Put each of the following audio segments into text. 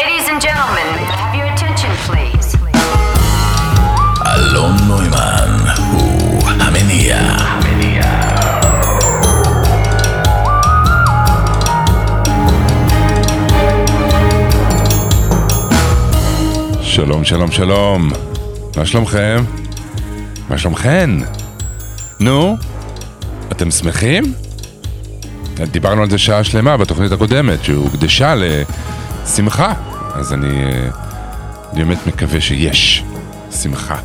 Ladies and gentlemen, have your attention please? אלון נוימן הוא המניע. שלום, שלום, שלום. מה שלומכם? מה שלומכן? נו, אתם שמחים? דיברנו על זה שעה שלמה בתוכנית הקודמת, שהוקדשה לשמחה. אז אני, אה, באמת מקווה שיש שמחה.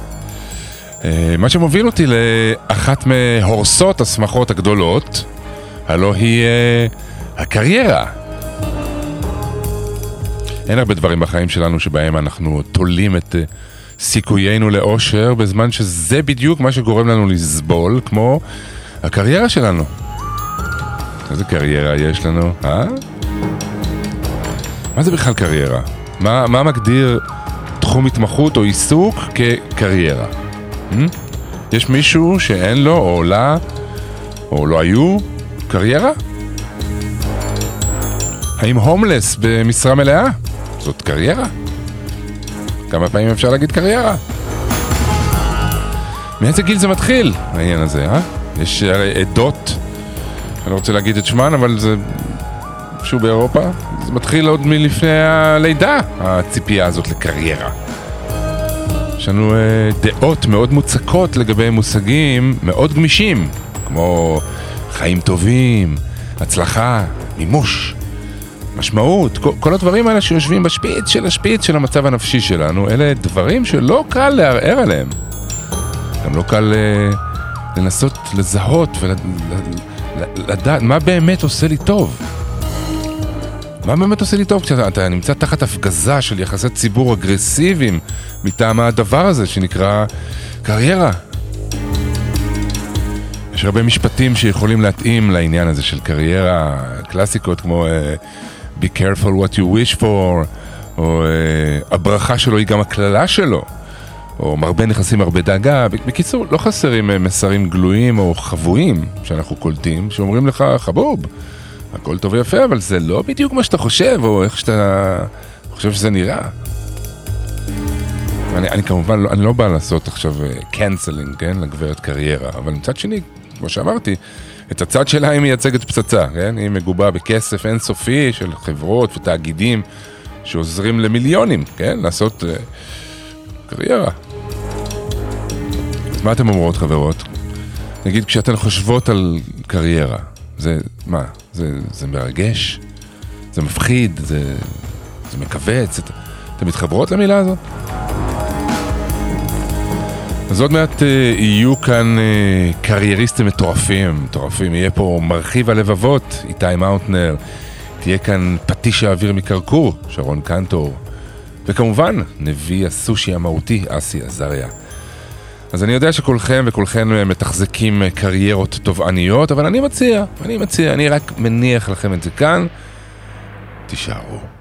אה, מה שמוביל אותי לאחת מהורסות השמחות הגדולות, הלא היא אה, הקריירה. אין הרבה דברים בחיים שלנו שבהם אנחנו תולים את סיכויינו לאושר, בזמן שזה בדיוק מה שגורם לנו לסבול, כמו הקריירה שלנו. איזה קריירה יש לנו, אה? מה זה בכלל קריירה? מה, מה מגדיר תחום התמחות או עיסוק כקריירה? Hmm? יש מישהו שאין לו או לה, או לא היו, קריירה? האם הומלס במשרה מלאה? זאת קריירה? כמה פעמים אפשר להגיד קריירה? מאיזה גיל זה מתחיל, העניין הזה, אה? יש הרי עדות, אני לא רוצה להגיד את שמן, אבל זה איפשהו באירופה, זה מתחיל עוד מלפני הלידה, הציפייה הזאת לקריירה. יש לנו אה, דעות מאוד מוצקות לגבי מושגים מאוד גמישים, כמו חיים טובים, הצלחה, מימוש. משמעות, כל, כל הדברים האלה שיושבים בשפיץ של השפיץ של המצב הנפשי שלנו, אלה דברים שלא קל לערער עליהם. גם לא קל uh, לנסות לזהות ולדעת מה באמת עושה לי טוב. מה באמת עושה לי טוב כשאתה נמצא תחת הפגזה של יחסי ציבור אגרסיביים מטעם הדבר הזה שנקרא קריירה? יש הרבה משפטים שיכולים להתאים לעניין הזה של קריירה, קלאסיקות כמו uh, be careful what you wish for, או uh, הברכה שלו היא גם הקללה שלו, או מרבה נכסים מרבה דאגה. בקיצור, לא חסרים uh, מסרים גלויים או חבויים שאנחנו קולטים, שאומרים לך, חבוב, הכל טוב ויפה, אבל זה לא בדיוק מה שאתה חושב, או איך שאתה חושב שזה נראה. אני, אני כמובן, לא, אני לא בא לעשות עכשיו קנצלינג, uh, כן, לגברת קריירה, אבל מצד שני, כמו שאמרתי, את הצד שלה היא מייצגת פצצה, כן? היא מגובה בכסף אינסופי של חברות ותאגידים שעוזרים למיליונים, כן? לעשות uh, קריירה. אז מה אתן אומרות, חברות? נגיד, כשאתן חושבות על קריירה, זה, מה, זה, זה מרגש? זה מפחיד? זה, זה מכווץ? אתן מתחברות למילה הזאת? אז עוד מעט אה, יהיו כאן אה, קרייריסטים מטורפים, מטורפים. יהיה פה מרחיב הלבבות, איתי מאונטנר. תהיה כאן פטיש האוויר מקרקור, שרון קנטור. וכמובן, נביא הסושי המהותי, אסי עזריה. אז אני יודע שכולכם וכולכן אה, מתחזקים אה, קריירות תובעניות, אבל אני מציע, אני מציע, אני רק מניח לכם את זה כאן. תישארו.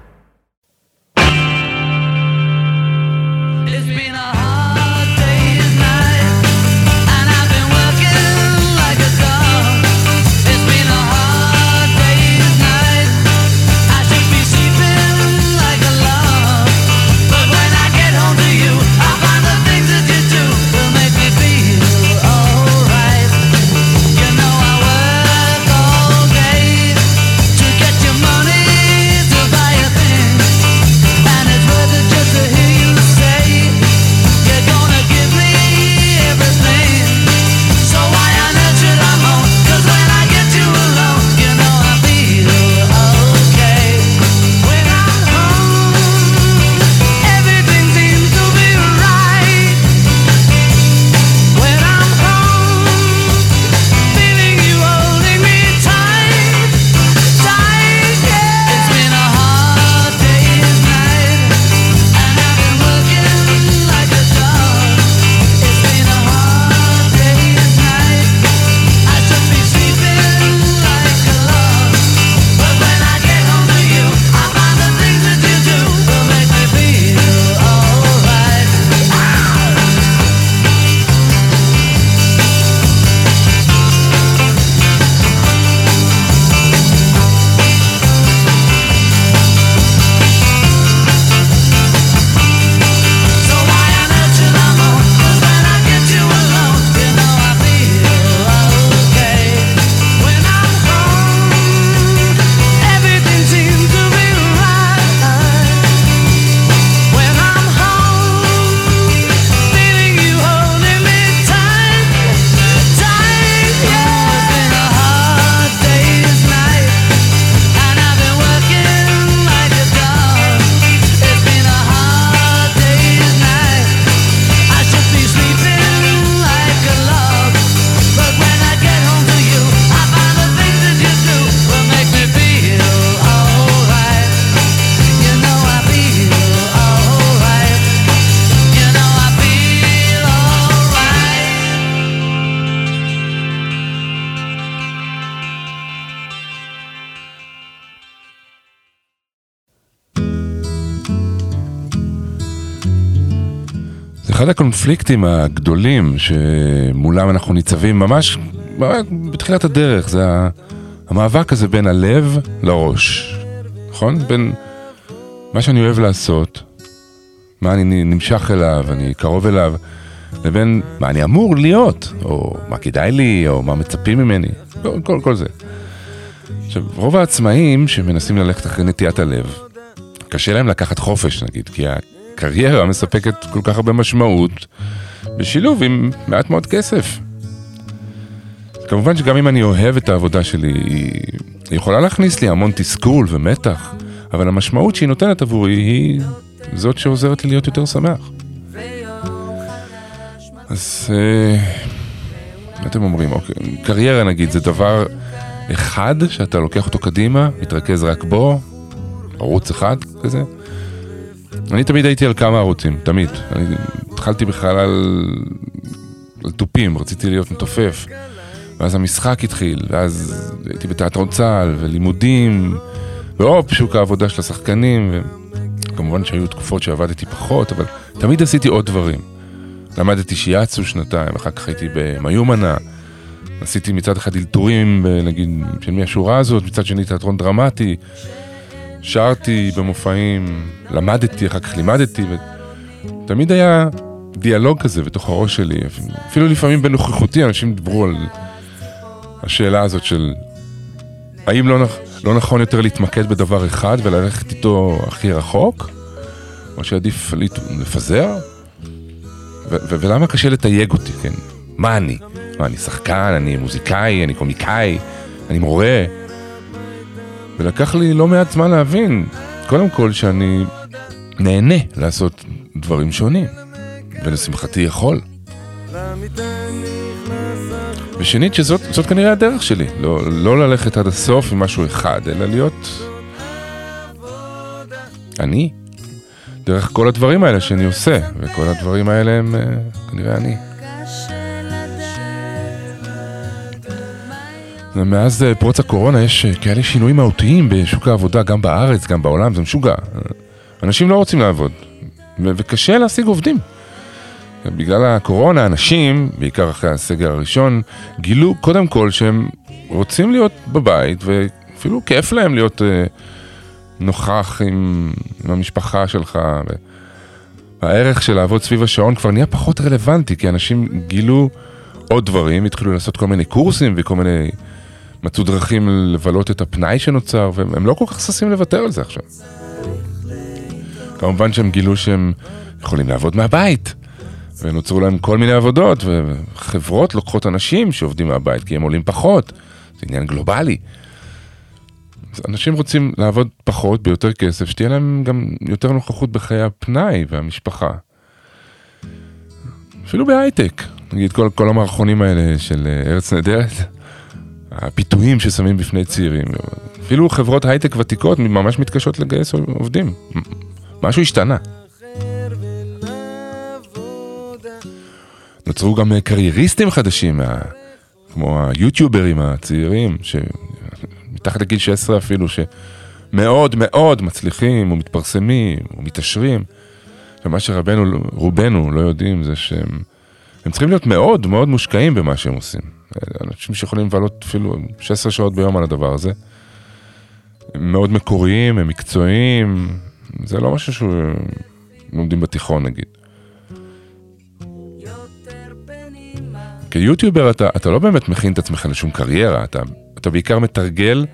אחד הקונפליקטים הגדולים שמולם אנחנו ניצבים ממש בתחילת הדרך, זה המאבק הזה בין הלב לראש, נכון? בין מה שאני אוהב לעשות, מה אני נמשך אליו, אני קרוב אליו, לבין מה אני אמור להיות, או מה כדאי לי, או מה מצפים ממני, כל, כל, כל זה. עכשיו, רוב העצמאים שמנסים ללכת אחרי נטיית הלב, קשה להם לקחת חופש נגיד, כי הקריירה מספקת כל כך הרבה משמעות בשילוב עם מעט מאוד כסף. כמובן שגם אם אני אוהב את העבודה שלי, היא יכולה להכניס לי המון תסכול ומתח, אבל המשמעות שהיא נותנת עבורי היא זאת שעוזרת לי להיות יותר שמח. אז אה, אתם אומרים? אוקיי, קריירה נגיד זה דבר אחד שאתה לוקח אותו קדימה, מתרכז רק בו, ערוץ אחד כזה. אני תמיד הייתי על כמה ערוצים, תמיד. אני התחלתי בכלל על, על תופים, רציתי להיות מתופף. ואז המשחק התחיל, ואז הייתי בתיאטרון צה"ל, ולימודים, והופ, שוק העבודה של השחקנים, וכמובן שהיו תקופות שעבדתי פחות, אבל תמיד עשיתי עוד דברים. למדתי שיאצו שנתיים, אחר כך הייתי במיומנה, עשיתי מצד אחד אלתורים, נגיד, של מי השורה הזאת, מצד שני תיאטרון דרמטי, שרתי במופעים, למדתי, אחר כך לימדתי, ותמיד היה דיאלוג כזה בתוך הראש שלי, אפילו לפעמים בנוכחותי אנשים דיברו על השאלה הזאת של האם לא, נכ- לא נכון יותר להתמקד בדבר אחד וללכת איתו הכי רחוק, או שעדיף לפזר? ו- ו- ולמה קשה לתייג אותי, כן? מה אני? מה, אני שחקן, אני מוזיקאי, אני קומיקאי, אני מורה? ולקח לי לא מעט זמן להבין, קודם כל שאני נהנה לעשות דברים שונים, ולשמחתי יכול. ושנית, שזאת זאת כנראה הדרך שלי, לא, לא ללכת עד הסוף עם משהו אחד, אלא להיות אני, דרך כל הדברים האלה שאני עושה, וכל הדברים האלה הם אה, כנראה אני. ומאז אה, פרוץ הקורונה יש אה, כאלה שינויים מהותיים בשוק העבודה, גם בארץ, גם בעולם, זה משוגע. אנשים לא רוצים לעבוד, וקשה להשיג עובדים. בגלל הקורונה, אנשים, בעיקר אחרי הסגר הראשון, גילו קודם כל שהם רוצים להיות בבית, ואפילו כיף להם להיות אה, נוכח עם, עם המשפחה שלך. ו... הערך של לעבוד סביב השעון כבר נהיה פחות רלוונטי, כי אנשים גילו עוד דברים, התחילו לעשות כל מיני קורסים וכל מיני... מצאו דרכים לבלות את הפנאי שנוצר, והם לא כל כך ששים לוותר על זה עכשיו. כמובן שהם גילו שהם יכולים לעבוד מהבית, ונוצרו להם כל מיני עבודות, וחברות לוקחות אנשים שעובדים מהבית, כי הם עולים פחות, זה עניין גלובלי. אנשים רוצים לעבוד פחות, ביותר כסף, שתהיה להם גם יותר נוכחות בחיי הפנאי והמשפחה. אפילו בהייטק, נגיד כל, כל המערכונים האלה של אה, ארץ נהדרת, הפיתויים ששמים בפני צעירים, אפילו חברות הייטק ותיקות ממש מתקשות לגייס עובדים. משהו השתנה. נוצרו גם קרייריסטים חדשים, כמו היוטיוברים הצעירים, שמתחת לגיל 16 אפילו, שמאוד מאוד מצליחים ומתפרסמים ומתעשרים. ומה שרבנו, רובנו לא יודעים זה שהם הם צריכים להיות מאוד מאוד מושקעים במה שהם עושים. אנשים שיכולים לבלות אפילו 16 שעות ביום על הדבר הזה. הם מאוד מקוריים, הם מקצועיים, זה לא משהו שלומדים בתיכון נגיד. כיוטיובר אתה, אתה לא באמת מכין את עצמך לשום קריירה, אתה, אתה בעיקר מתרגל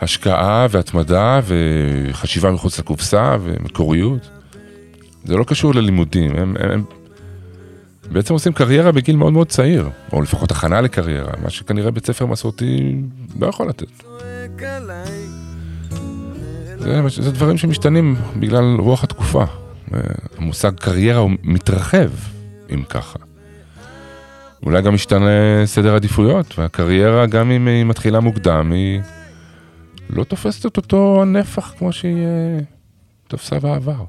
השקעה והתמדה וחשיבה מחוץ לקופסה ומקוריות. זה לא קשור ללימודים, הם, הם, הם בעצם עושים קריירה בגיל מאוד מאוד צעיר, או לפחות הכנה לקריירה, מה שכנראה בית ספר מסורתי לא יכול לתת. זה, זה דברים שמשתנים בגלל רוח התקופה. המושג קריירה הוא מתרחב, אם ככה. אולי גם משתנה סדר עדיפויות, והקריירה, גם אם היא מתחילה מוקדם, היא לא תופסת את אותו נפח כמו שהיא אה, תפסה בעבר.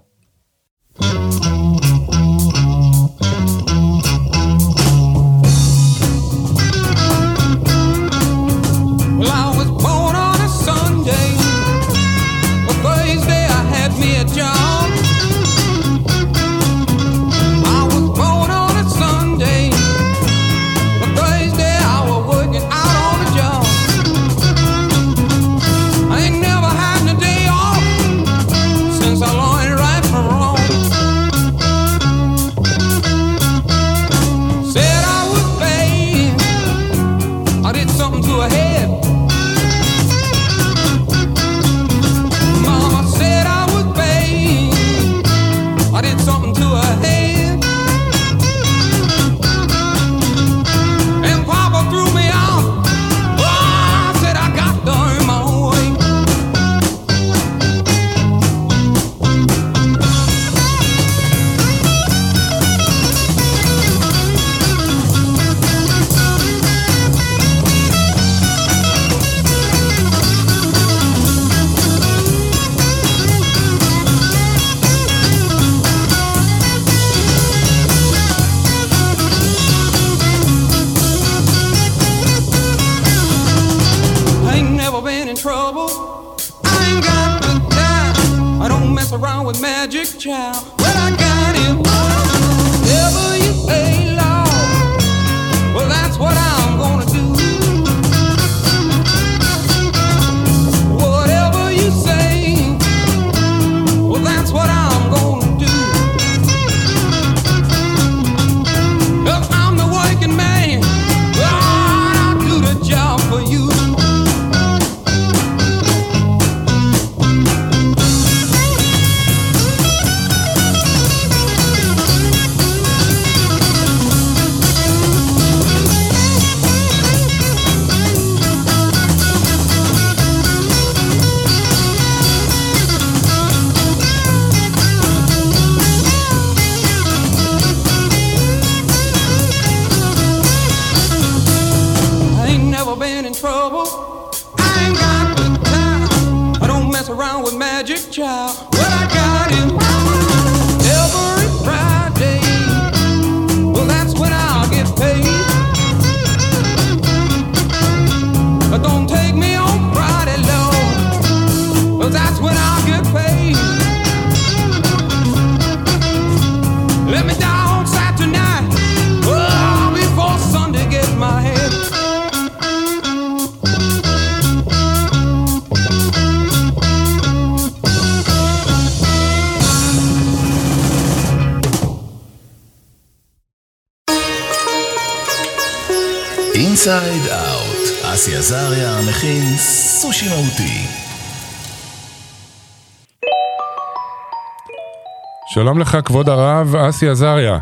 שלום לך, כבוד הרב אסי עזריה.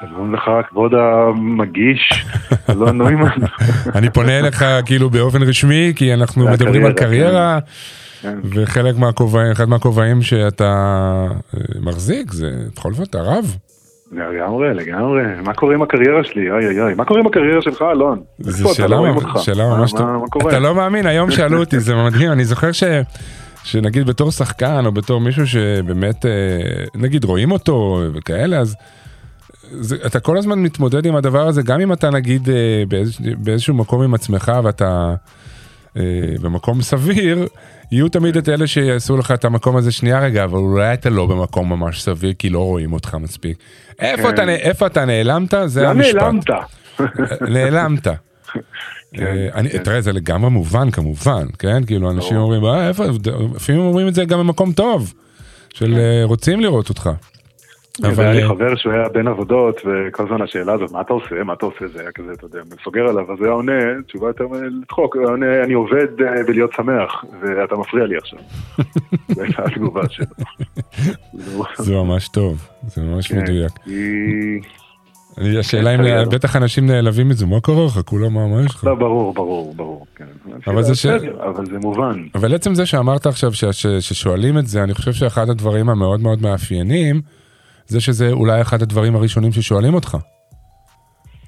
שלום לך, כבוד המגיש, אלון נוימן. אני פונה אליך כאילו באופן רשמי, כי אנחנו זה מדברים על קריירה, כן. וחלק מהכובעים, אחד מהכובעים שאתה אה, מחזיק, זה בכל זאת הרב. לגמרי, לגמרי. מה קורה עם הקריירה שלי? אוי אוי אוי. מה קורה עם הקריירה שלך, אלון? זו אתה? שאלה לא ממש- טובה. אתה לא מאמין, היום שאלו אותי, זה מדהים, אני זוכר ש... שנגיד בתור שחקן או בתור מישהו שבאמת, אה, נגיד רואים אותו וכאלה, אז זה, אתה כל הזמן מתמודד עם הדבר הזה, גם אם אתה נגיד אה, באיז, באיזשהו מקום עם עצמך ואתה אה, במקום סביר, יהיו תמיד את אלה שיעשו לך את המקום הזה שנייה רגע, אבל אולי אתה לא במקום ממש סביר כי לא רואים אותך מספיק. איפה, כן. אתה, איפה אתה נעלמת? זה לאן המשפט. נעלמת? נעלמת. כן, אה, אני- כן. תראה, זה לגמרי מובן כמובן, כן? כאילו אנשים אומרים, "אה, איפה, לפעמים אומרים את זה גם במקום טוב, של אה, רוצים לראות אותך. אבל והיה לי אה, חבר שהוא היה בין עבודות, וכל הזמן השאלה הזאת, מה אתה עושה? מה אתה עושה? זה היה כזה, אתה יודע, סוגר עליו, אז היה עונה, תשובה יותר לצחוק, הוא היה עונה, אני עובד אה, בלהיות שמח, ואתה מפריע לי עכשיו. זו הייתה התגובה שלו. זה ממש טוב, זה ממש כן. מדויק. השאלה אם. בטח אנשים נעלבים מזה, מה קורה לך? כולם מה מה יש לך? לא, ברור, ברור, ברור. כן. אבל זה ש- אבל זה מובן. אבל עצם זה שאמרת עכשיו ששואלים את זה, אני חושב שאחד הדברים המאוד מאוד מאפיינים, זה שזה אולי אחד הדברים הראשונים ששואלים אותך.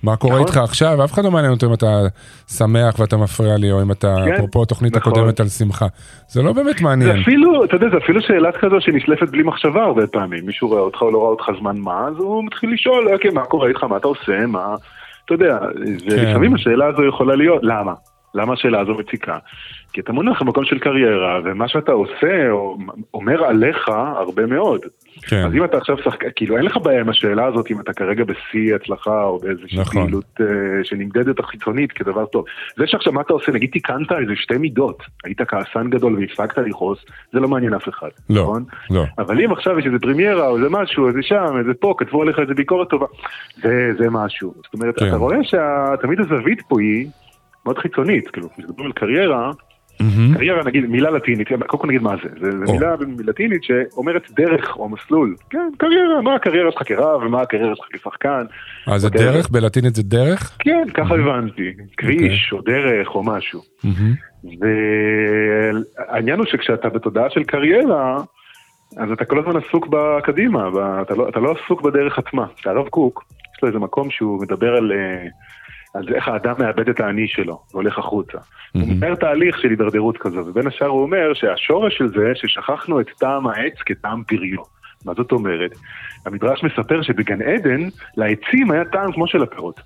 מה קורה נכון. איתך עכשיו? אף אחד לא מעניין אותו אם אתה שמח ואתה מפריע לי, או אם אתה, כן, אפרופו התוכנית נכון. הקודמת על שמחה. זה לא באמת זה מעניין. אפילו, אתה יודע, זה אפילו שאלה כזו שנשלפת בלי מחשבה הרבה פעמים. מישהו רואה אותך או לא רואה אותך זמן מה, אז הוא מתחיל לשאול, אוקיי, מה קורה איתך, מה אתה עושה, מה... אתה יודע, כן. ולפעמים השאלה הזו יכולה להיות, למה? למה השאלה הזו מציקה? כי אתה מונח במקום של קריירה, ומה שאתה עושה או- אומר עליך הרבה מאוד. כן, אז אם אתה עכשיו שחקן, כאילו אין לך בעיה עם השאלה הזאת אם אתה כרגע בשיא הצלחה או באיזושהי נכון. פעילות אה, שנמדדת חיצונית כדבר טוב. זה שעכשיו מה אתה עושה, נגיד תיקנת איזה שתי מידות, היית כעסן גדול והפסקת לכעוס, זה לא מעניין אף אחד, לא, נכון? לא. אבל אם עכשיו יש איזה פרימיירה או איזה משהו, איזה שם, איזה פה, כתבו עליך איזה ביקורת טובה, זה, זה משהו. זאת אומרת, כן. אתה רואה שתמיד הזווית פה היא מאוד חיצונית, כאילו, כשמדברים על קריירה, מהמם. קריירה נגיד מילה לטינית, קודם כל נגיד מה זה, זה, זה או. מילה לטינית שאומרת דרך או מסלול, כן, קריירה, מה הקריירה שלך כרב ומה הקריירה שלך כשחקן, אז זה אוקיי. דרך? בלטינית זה דרך? כן, ככה הבנתי, אוקיי. כביש או דרך או משהו. מהמם. והעניין הוא שכשאתה בתודעה של קריירה, אז אתה כל הזמן עסוק בקדימה, אתה לא, אתה לא עסוק בדרך עצמה. הרב קוק, יש לו איזה מקום שהוא מדבר על, אה, זה איך האדם מאבד את האני שלו והולך החוצה. הוא מהמם. מתאר תהליך של הידרדרות כזו, ובין השאר הוא אומר שהשורש של זה ששכחנו את טעם העץ כטעם פריו. מה זאת אומרת? המדרש מספר שבגן עדן, לעצים היה טעם כמו של הפירות.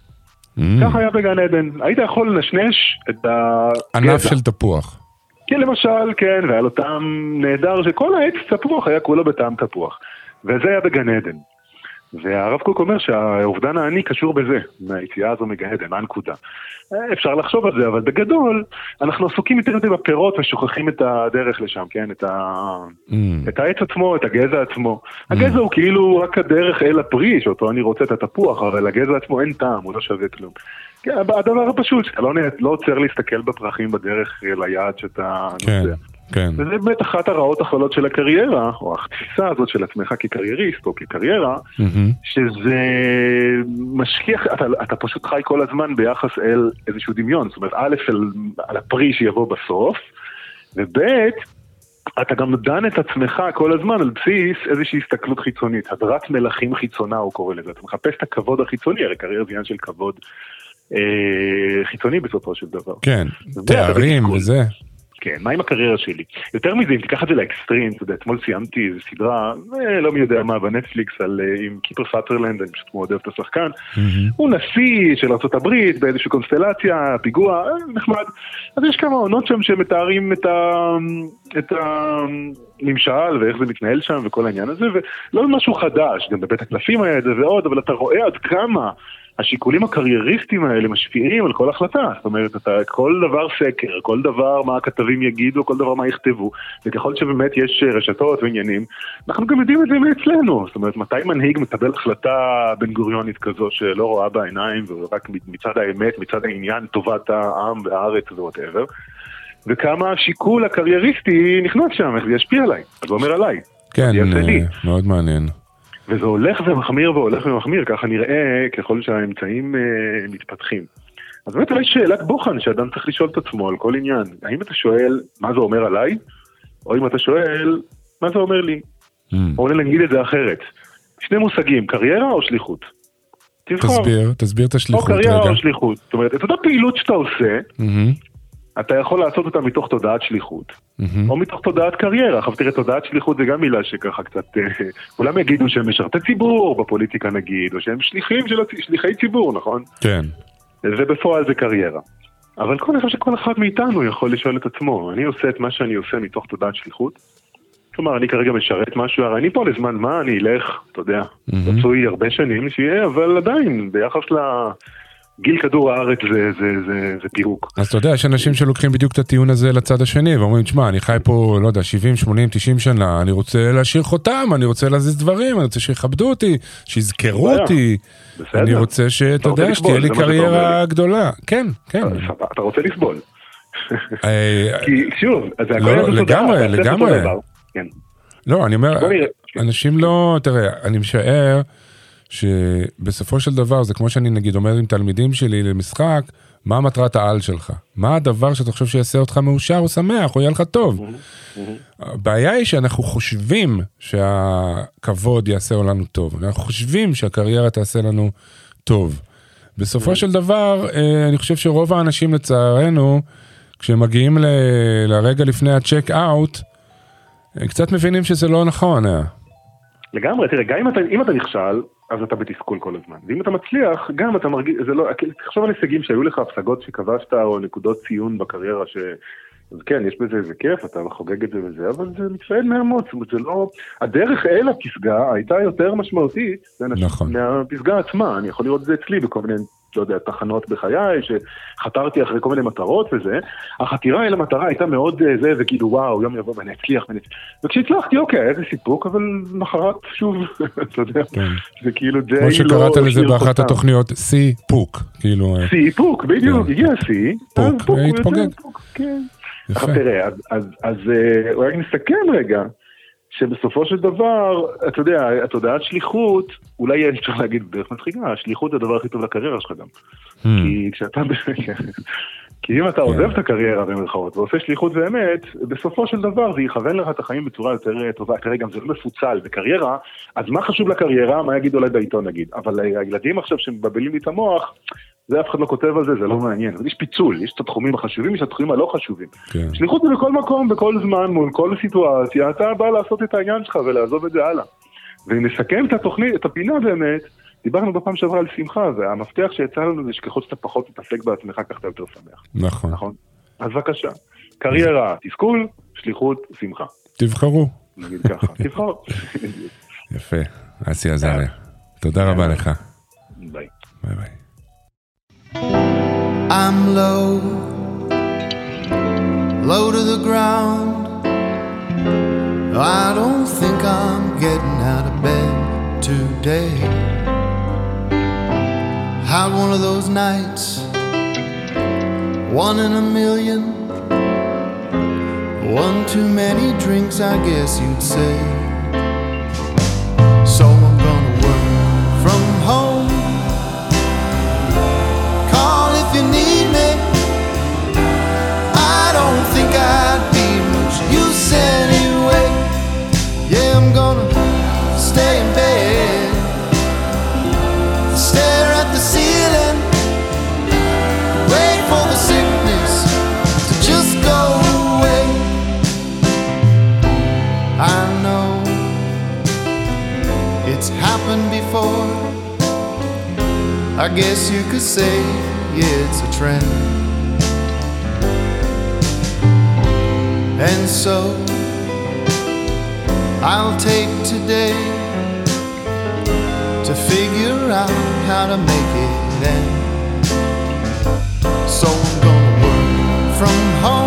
מהמם. ככה היה בגן עדן. היית יכול לנשנש את הגזע. ענף של תפוח. כן, למשל, כן, והיה לו טעם נהדר שכל העץ תפוח היה כולו בטעם תפוח. וזה היה בגן עדן. והרב קוק אומר שהאובדן האני קשור בזה, מהיציאה הזו מגן עדן, מה הנקודה? אפשר לחשוב על זה, אבל בגדול, אנחנו עסוקים יותר מדי בפירות ושוכחים את הדרך לשם, כן? את, ה... Mm. את העץ עצמו, את הגזע עצמו. הגזע הוא כאילו רק הדרך אל הפרי, שאותו אני רוצה את התפוח, אבל הגזע עצמו אין טעם, הוא לא שווה כלום. כן, הדבר הפשוט, שאתה לא, לא עוצר להסתכל בפרחים בדרך ליעד שאתה כן, נוסע. כן. וזה באמת אחת הרעות החולות של הקריירה, או התפיסה הזאת של עצמך כקרייריסט או כקריירה, מהמם. שזה משכיח, אתה, אתה פשוט חי כל הזמן ביחס אל איזשהו דמיון, זאת אומרת, א', על, על הפרי שיבוא בסוף, וב', אתה גם דן את עצמך כל הזמן על בסיס איזושהי הסתכלות חיצונית, הדרת מלכים חיצונה הוא קורא לזה, אתה מחפש את הכבוד החיצוני, הרי קריירה זה עניין של כבוד אה, חיצוני בסופו של דבר. כן, תארים. וזה. כן, מה עם הקריירה שלי? יותר מזה, אם תיקח את זה לאקסטרים, אתה יודע, אתמול סיימתי איזו סדרה, אה, לא מי יודע מה, בנטפליקס, על, אה, עם קיפר סאטרלנד, אני פשוט מאוד אוהב את השחקן. הוא נשיא של ארה"ב באיזושהי קונסטלציה, פיגוע, אה, נחמד. אז יש כמה עונות שם שמתארים את, ה, את הממשל ואיך זה מתנהל שם וכל העניין הזה, ולא משהו חדש, גם בבית הקלפים היה את זה ועוד, אבל אתה רואה עד כמה השיקולים הקרייריסטיים האלה משפיעים על כל החלטה. זאת אומרת, אתה, כל דבר סקר, כל דבר מה הכתבים יגידו, כל דבר מה יכתבו, וככל שבאמת יש אה, רשתות ועניינים, אנחנו גם יודעים את זה מאצלנו. זאת אומרת, מתי מנהיג מקבל החלטה בן גוריונית כזו שלא רואה בעיניים, ורק מצד האמת, מצד העניין, טובת העם והארץ וווטאבר, וכמה השיקול הקרייריסטי נכנס שם, איך זה ישפיע עליי. אז זה אומר עליי. כן. אה, מאוד מעניין. וזה הולך ומחמיר והולך ומחמיר, ככה נראה ככל שהאמצעים אה, מתפתחים. אז באמת אולי שאלת בוחן שאדם צריך לשאול את עצמו על כל עניין. האם אתה שואל מה זה אומר עליי, או אם אתה שואל מה זה אומר לי, Mm. או נגיד את זה אחרת. שני מושגים, קריירה או שליחות? תבחור. תסביר, תסביר את או השליחות קריירה רגע. או שליחות. זאת אומרת, את אותה פעילות שאתה עושה, מהמם, אתה יכול לעשות אותה מתוך תודעת שליחות. מהמם. או מתוך תודעת קריירה. עכשיו תראה, תודעת שליחות זה גם מילה שככה קצת, אה, כולם יגידו שהם משרתי ציבור בפוליטיקה נגיד, או שהם שליחים של שליחי ציבור, נכון? כן, ובפועל זה קריירה. אבל כל אחד שכל אחד מאיתנו יכול לשאול את עצמו, אני עושה את מה שאני עושה מתוך תודעת שליחות? כלומר, אני כרגע משרת משהו, הרי אני פה לזמן מה, אני אלך, אתה יודע, מהמם. רצוי הרבה שנים שיהיה, אבל עדיין, ביחס לגיל כדור הארץ זה, זה, זה, זה פירוק. אז אתה יודע, יש אנשים שלוקחים בדיוק את הטיעון הזה לצד השני, ואומרים, תשמע, אני חי פה, לא יודע, 70, 80, 90 שנה, אני רוצה להשאיר חותם, אני רוצה להזיז דברים, אני רוצה שיכבדו אותי, שיזכרו. אותי. בסדר. אני רוצה שאתה יודע, שתהיה לי קריירה. גדולה. כן, כן. סבבה, אתה רוצה לסבול. אה, כי שוב, אז זה הכל לא, לגמרי, לגמרי. כן. לא, אני אומר. אנשים לא, תראה, אני משער שבסופו של דבר, זה כמו שאני נגיד אומר עם תלמידים שלי למשחק, מה מטרת העל שלך? מה הדבר שאתה חושב שיעשה אותך מאושר או שמח, או יהיה לך טוב? הבעיה היא שאנחנו חושבים שהכבוד יעשה לנו טוב, אנחנו חושבים שהקריירה תעשה לנו טוב. בסופו של דבר, אה, אני חושב שרוב האנשים לצערנו, כשהם מגיעים ל- לרגע לפני הצ'ק אאוט, הם קצת מבינים שזה לא נכון. אה. לגמרי, תראה, גם אם אתה, אם אתה נכשל, אז אתה בתסכול כל הזמן. ואם אתה מצליח, גם אתה מרגיש, זה לא, תחשוב על הישגים שהיו לך, הפסגות שכבשת, או נקודות ציון בקריירה, ש... אז כן, יש בזה איזה כיף, אתה חוגג את זה וזה, אבל זה מתפעל מהמות, זאת אומרת, זה לא... הדרך אל הפסגה הייתה יותר משמעותית נכון. מהפסגה עצמה, אני יכול לראות את זה אצלי בכל מיני, לא יודע, תחנות בחיי, שחתרתי אחרי כל מיני מטרות וזה, החתירה אל המטרה הייתה מאוד אה, זה, וכאילו וואו, יום יבוא ואני אצליח, ואני... וכשהצלחתי, אוקיי, איזה סיפוק, אבל מחרת שוב, אתה יודע, כן. זה כאילו די כמו שקראת לא לזה באחת חותם. התוכניות, סיפוק, כאילו, אה, סיפוק, בדיוק, כן. הגיע השיא, פוק, אז והתפוגג. פוק, כן. יפה. תראה, אז, אז, אז אה, רק נסכם רגע, שבסופו של דבר, אתה יודע, התודעת שליחות, אולי צריך להגיד בדרך מצחיקה, השליחות זה הדבר הכי טוב לקריירה שלך גם. Hmm. כי כשאתה, כי אם אתה עוזב את הקריירה במרכאות ועושה שליחות באמת, בסופו של דבר זה יכוון לך את החיים בצורה יותר אה, טובה. תראה, גם זה לא מפוצל בקריירה, אז מה חשוב לקריירה, מה יגידו אולי בעיתון נגיד. אבל אה, הילדים עכשיו שמבלבלים לי את המוח, זה אף אחד לא כותב על זה, זה לא מעניין. אבל יש פיצול, יש את התחומים החשובים, יש את התחומים הלא חשובים. כן. שליחות זה בכל מקום, בכל זמן, מול כל סיטואציה, אתה בא לעשות את העניין שלך ולעזוב את זה הלאה. ואם נסכם את התוכנית, את הפינה באמת, דיברנו בפעם שעברה על שמחה, והמפתח שיצא לנו זה שככל שאתה פחות מתעסק בעצמך, כך אתה יותר שמח, נכון. נכון? אז בבקשה. קריירה, תסכול, שליחות, שמחה. תבחרו. נגיד ככה, תבחר. יפה, אסי עזריה. תודה רבה לך. ביי. ביי ביי. I'm low, low to the ground. I don't think I'm getting out of bed today. Had one of those nights, one in a million. One too many drinks, I guess you'd say. Anyway. Yeah, I'm gonna stay in bed, stare at the ceiling, wait for the sickness to just go away. I know it's happened before. I guess you could say, it's a trend. And so I'll take today to figure out how to make it end. So I'm gonna work from home.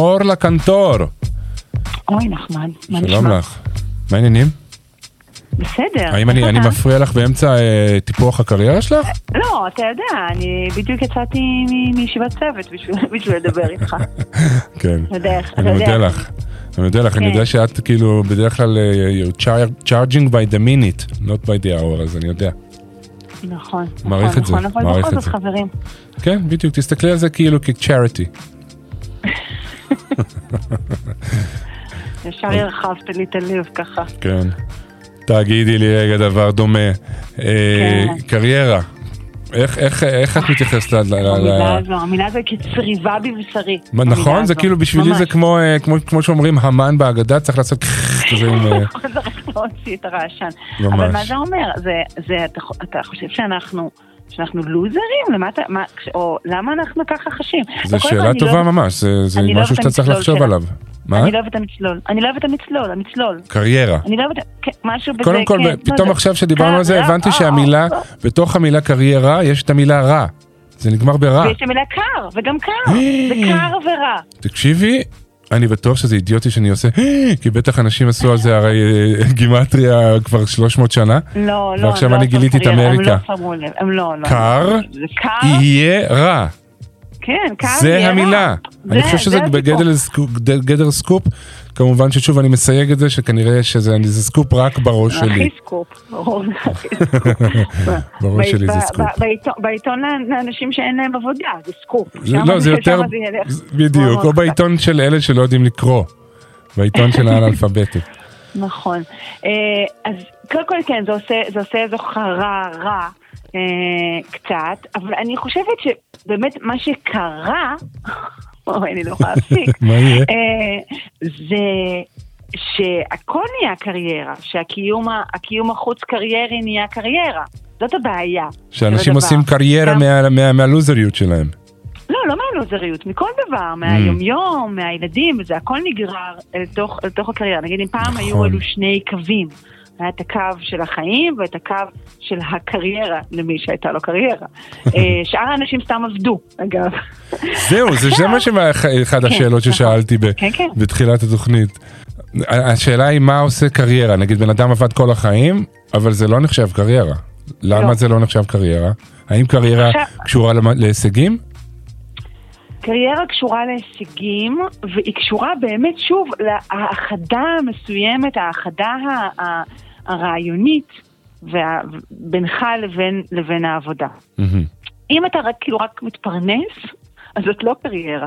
מזמור לקנטור. אוי, נחמד. מה שלום נשמע? לך. מה העניינים? בסדר. האם אני אני? מפריע לך באמצע אה, טיפוח הקריירה שלך? לא, אתה יודע, אני בדיוק יצאתי מישיבת צוות בשביל בשביל לדבר איתך. כן. יודע איך- אני יודע מודה לך. אני מודה לך, אני. יודע שאת כאילו בדרך כלל אה, you're char- charging by the minute, not by the hour, אז אני יודע. נכון, מעריך נכון, את זה, נכון, אבל מעריך בכל את זאת. חברים. כן, בדיוק, תסתכלי על זה כאילו כ-charity. ישר הרחבת לי את הלב ככה. כן. תגידי לי רגע דבר דומה. אה, כן. קריירה. איך- איך איך את מתייחסת ל... המילה הזו, המילה הזו כצריבה בבשרי. נכון? זה. כאילו בשבילי. זה כמו, אה, כמו, כמו שאומרים המן בהגדה, צריך לעשות כזה עם... אה, זה רק להוציא את הרעשן. אבל מה זה אומר? זה, זה, אתה, אתה חושב שאנחנו, שאנחנו לוזרים? למה אתה, מה, או למה אנחנו ככה חשים? זו שאלה אני טובה לא- ממש, זה- זה לא משהו שאתה צריך לחשוב. עליו. מה? אני לא אוהבת את המצלול. אני לא אוהבת את המצלול, המצלול. קריירה. אני לא אוהבת, כן, משהו בזה, קודם כל, כן, לא פתאום יודע. עכשיו שדיברנו על זה, הבנתי אה, שהמילה, אה, בתוך המילה קריירה, יש את המילה רע. זה נגמר ברע. ויש המילה קר, וגם קר. זה קר ורע. תקשיבי, אני בטוח שזה אידיוטי שאני עושה, כי בטח אנשים עשו על זה הרי אה, גימטריה כבר 300 שנה. לא, לא, ועכשיו לא אני עשו גיליתי את אמריקה. הם לא שמו לב, הם לא, לא. קר קר, יהיה רע. כן, קר יהיה רע. המילה. זה- אני חושב שזה. בגדר סקופ- גדר סקופ. כמובן ששוב אני מסייג את זה, שכנראה שזה זה סקופ רק בראש שלי. הכי סקופ, ברור. בראש שלי זה סקופ. בעיתון- לאנשים שאין להם עבודה, זה סקופ. לא, זה יותר. בדיוק, או בעיתון של אלה שלא יודעים לקרוא. בעיתון של האנאלפביתים. נכון. אה, אז קודם כל כן, זה עושה, זה עושה איזו חרא רע אה, קצת, אבל אני חושבת שבאמת מה שקרה, אוי, אני לא יכולה להפסיק, מה יהיה? אה, זה שהכל נהיה קריירה, שהקיום ה- הקיום החוץ קריירי נהיה קריירה. זאת הבעיה. שאנשים. עושים קריירה מהלוזריות שלהם. לא, לא מהלוזריות, מכל דבר, מהיומיום, מהילדים, וזה הכל נגרר אל תוך, אל תוך הקריירה. נגיד אם פעם היו נכון. אלו שני קווים, היה את הקו של החיים ואת הקו של הקריירה למי שהייתה לו קריירה. אה, שאר האנשים סתם עבדו, אגב. זהו, זה מה שאחד השאלות נכון. ששאלתי כן, כן. בתחילת התוכנית. השאלה היא מה עושה קריירה, נגיד בן אדם עבד כל החיים, אבל זה לא נחשב קריירה. למה לא. זה לא נחשב קריירה? האם קריירה קשורה להישגים? קריירה קשורה להישגים, והיא קשורה באמת, שוב, להאחדה המסוימת, ההאחדה ה- ה- הרעיונית וה- בינך לבין, לבין העבודה. אם אתה רק, כאילו רק מתפרנס, אז זאת לא קריירה.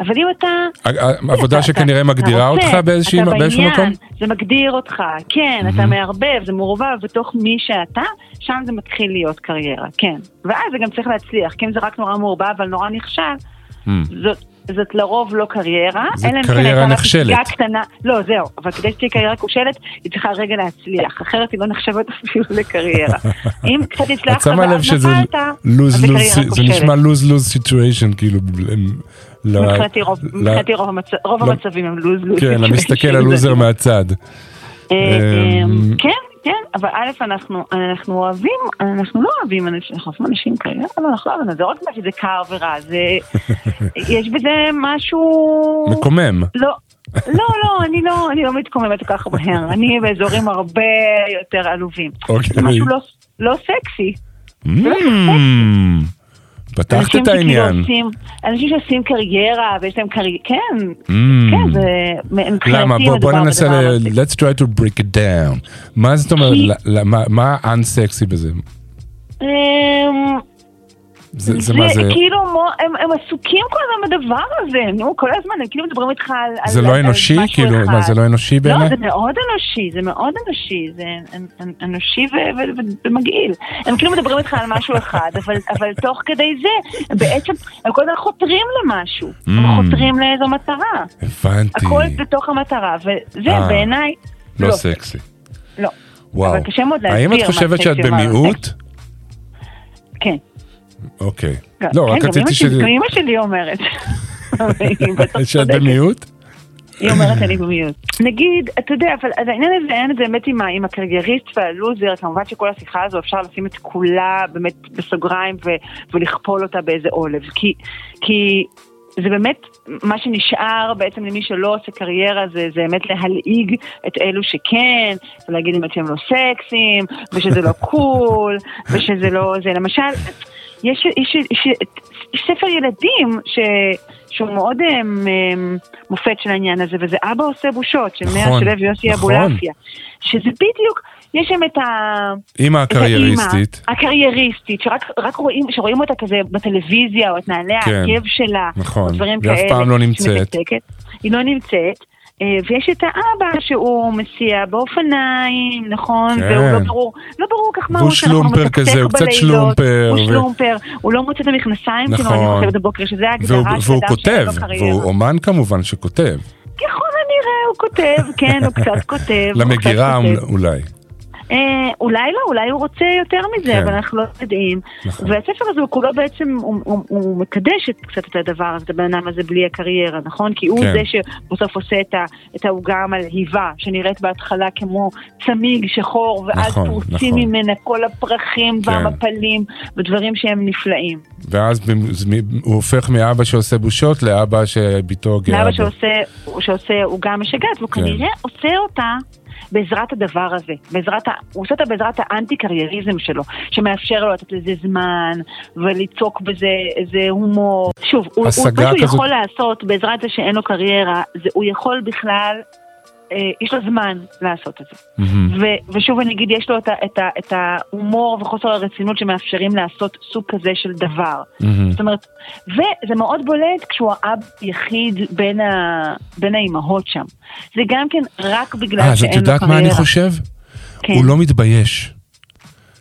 אבל אם אתה... ה- ה- עבודה אתה- שכנראה אתה- מגדירה אתה אותך אתה באיזשהו בעניין, מקום? זה מגדיר אותך, כן, אתה מערבב, זה מעורבב בתוך מי שאתה, שם זה מתחיל להיות קריירה, כן. ואז זה גם צריך להצליח, כי אם זה רק נורא מעורבב אבל נורא נכשל, זאת... זאת לרוב לא קריירה, אם כן קריירה. פסגה קטנה, לא זהו, אבל כדי שתהיה קריירה כושלת, היא צריכה רגע להצליח, אחרת היא לא נחשבת אפילו לקריירה. אם קצת את הצלחת שמה לב שזה זה. נשמע lose situation, כאילו, מבחינתי רוב- ל- מבחינתי רוב המצ- רוב ל- המצבים הם לוז לוז. כן, המסתכל על לוזר מהצד. אה, אמ, כן, כן, אבל א', אנחנו אנחנו אוהבים, אנחנו לא אוהבים אנשים, אנחנו אוהבים אנשים כאלה, אבל אנחנו לא אוהבים, זה לא רק בגלל שזה קר ורע, זה, יש בזה משהו... מקומם. לא, לא, לא, אני לא, אני לא מתקוממת כל כך מהר, אני באזורים הרבה יותר עלובים. אוקיי. זה משהו לא- לא סקסי. Mm, פתחת את העניין. עושים- אנשים שעושים קריירה ויש להם קריירה, כן, Mm. כן, זה למה? בוא, בוא ננסה, ל- let's try to break it down. מה זאת אומרת, כי- מה- מה unsexy בזה? זה זה זה מה זה? כאילו, מו- הם, הם עסוקים כל הזמן בדבר הזה, נו, כל הזמן, הם כאילו מדברים איתך על... זה על, לא על אנושי? משהו כאילו, אחד. מה, זה לא אנושי לא, בעיניי? זה מאוד אנושי, זה מאוד אנושי, זה אנ- אנ- אנושי ו- ו- ומגעיל. הם כאילו מדברים איתך על משהו אחד, אבל, אבל תוך כדי זה, הם בעצם, הם כל הזמן חותרים למשהו, הם Mm. חותרים לאיזו מטרה. הבנתי. הכל בתוך המטרה, וזה אה, בעיניי לא לא סקסי. לא. וואו. אבל קשה מאוד האם את להסביר מה חושבת שאת סקסי ומה לא במיעוט? כן. אוקיי. גם- לא, כן, רק רציתי ש... גם אמא שלי אומרת. שאת. במיעוט? היא אומרת אני במיעוט. נגיד, אתה יודע, אבל העניין הזה, העניין הזה באמת עם הקרייריסט והלוזר, כמובן שכל השיחה הזו אפשר לשים את כולה באמת בסוגריים ולכפול אותה באיזה עולב. כי, כי זה באמת, מה שנשאר בעצם למי שלא עושה קריירה זה, זה באמת להלעיג את אלו שכן, ולהגיד באמת שהם לא סקסים, ושזה לא קול, ושזה לא, זה למשל, יש, יש, יש, יש ספר ילדים ש, שהוא מאוד הם, הם, מופת של העניין הזה, וזה אבא עושה בושות, של מאה נכון, שלו ויוסי נכון. אבולעפיה, שזה בדיוק, יש שם את ה... אימא הקרייריסטית. הקרייריסטית, שרק רק רואים, שרואים אותה כזה בטלוויזיה, או את נעלי כן, העקב שלה, נכון, או דברים והיא אף כאלה. פעם לא נמצאת. שמתקתקת. היא לא נמצאת. אה, ויש את האבא שהוא מסיע באופניים, נכון? כן. והוא לא ברור, לא ברור כך מה הוא עושה, אנחנו שלומפר כזה, הוא קצת שלומפר, הוא שלומפר, הוא לא מוצא את המכנסיים שלו, אני נכון. חושבת בבוקר, שזה ההגדרה של אדם כותב, שאין לו קריירה. והוא אומן כמובן שכותב. ככל הנראה הוא כותב, כן, הוא קצת כותב. למגירה. אולי. אה, אולי לא, אולי הוא רוצה יותר מזה, כן. אבל אנחנו לא יודעים. נכון. והספר הזה הוא כולו בעצם, הוא, הוא, הוא מקדש את, קצת את הדבר הזה, את הבן אדם הזה בלי הקריירה, נכון? כי הוא כן. זה שבסוף עושה את העוגה המלהיבה, שנראית בהתחלה כמו צמיג שחור, ואז נכון, פורצים נכון. ממנה כל הפרחים כן. והמפלים, ודברים שהם נפלאים. ואז הוא הופך מאבא שעושה בושות לאבא שביתו גאה לאבא שעושה עוגה משגעת, והוא כן. כנראה עושה אותה בעזרת הדבר הזה, בעזרת, ה... הוא עושה אותה בעזרת האנטי-קרייריזם שלו, שמאפשר לו לתת לזה זמן, וליצוק בזה איזה הומור. שוב, הוא, הוא, מה שהוא כזאת- יכול לעשות בעזרת זה שאין לו קריירה, זה הוא יכול בכלל, יש לו זמן לעשות את זה. ו- ושוב אני אגיד, יש לו את, את, את ההומור וחוסר הרצינות שמאפשרים לעשות סוג כזה של דבר. זאת אומרת, וזה מאוד בולט כשהוא האב יחיד בין, ה... בין האימהות שם. זה גם כן רק בגלל אה, אז שאין את לו יודעת קריירה. מה אני חושב? כן. הוא לא מתבייש.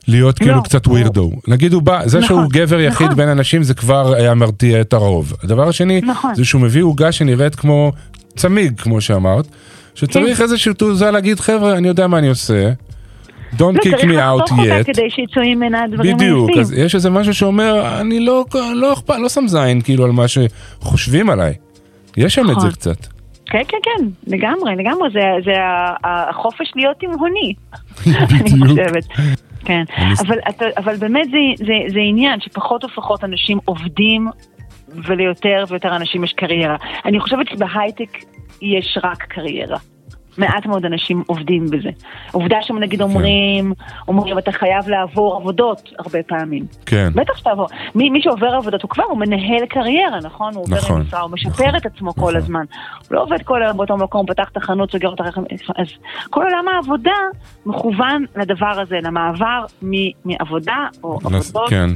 להיות כאילו לא, קצת הוא- ווירדו. נגיד הוא בא, זה נכון, שהוא גבר יחיד נכון. בין אנשים זה כבר היה מרתיע את הרוב. הדבר השני, נכון. זה שהוא מביא עוגה שנראית כמו צמיג, כמו שאמרת, שצריך איזושהי תעוזה להגיד, חבר'ה, אני יודע מה אני עושה. Don't לא, kick me out yet. כדי שיצאו ממנה דברים בדיוק, היפים. אז יש איזה משהו שאומר, אני לא, לא אכפת, לא שם זין כאילו על מה שחושבים עליי. יש שם את זה נכון. קצת. כן, כן, כן, לגמרי, לגמרי, זה, זה החופש להיות תימהוני, אני. חושבת. כן, אבל, אבל באמת זה, זה, זה עניין שפחות ופחות אנשים עובדים וליותר ויותר אנשים יש קריירה. אני חושבת שבהייטק יש רק קריירה. מעט מאוד אנשים עובדים בזה. עובדה שהם כן. נגיד אומרים, אומרים אתה חייב לעבור עבודות הרבה פעמים. כן. בטח שתעבור. מי, מי שעובר עבודות הוא כבר, הוא מנהל קריירה, נכון? הוא עובר נכון, משרה, הוא משפר נכון, את עצמו נכון. כל הזמן. הוא לא עובד כל היום באותו מקום, פתח את החנות, סוגר אותה. אז כל עולם העבודה מכוון לדבר הזה, למעבר מ- מעבודה או נס- עבודות, כן.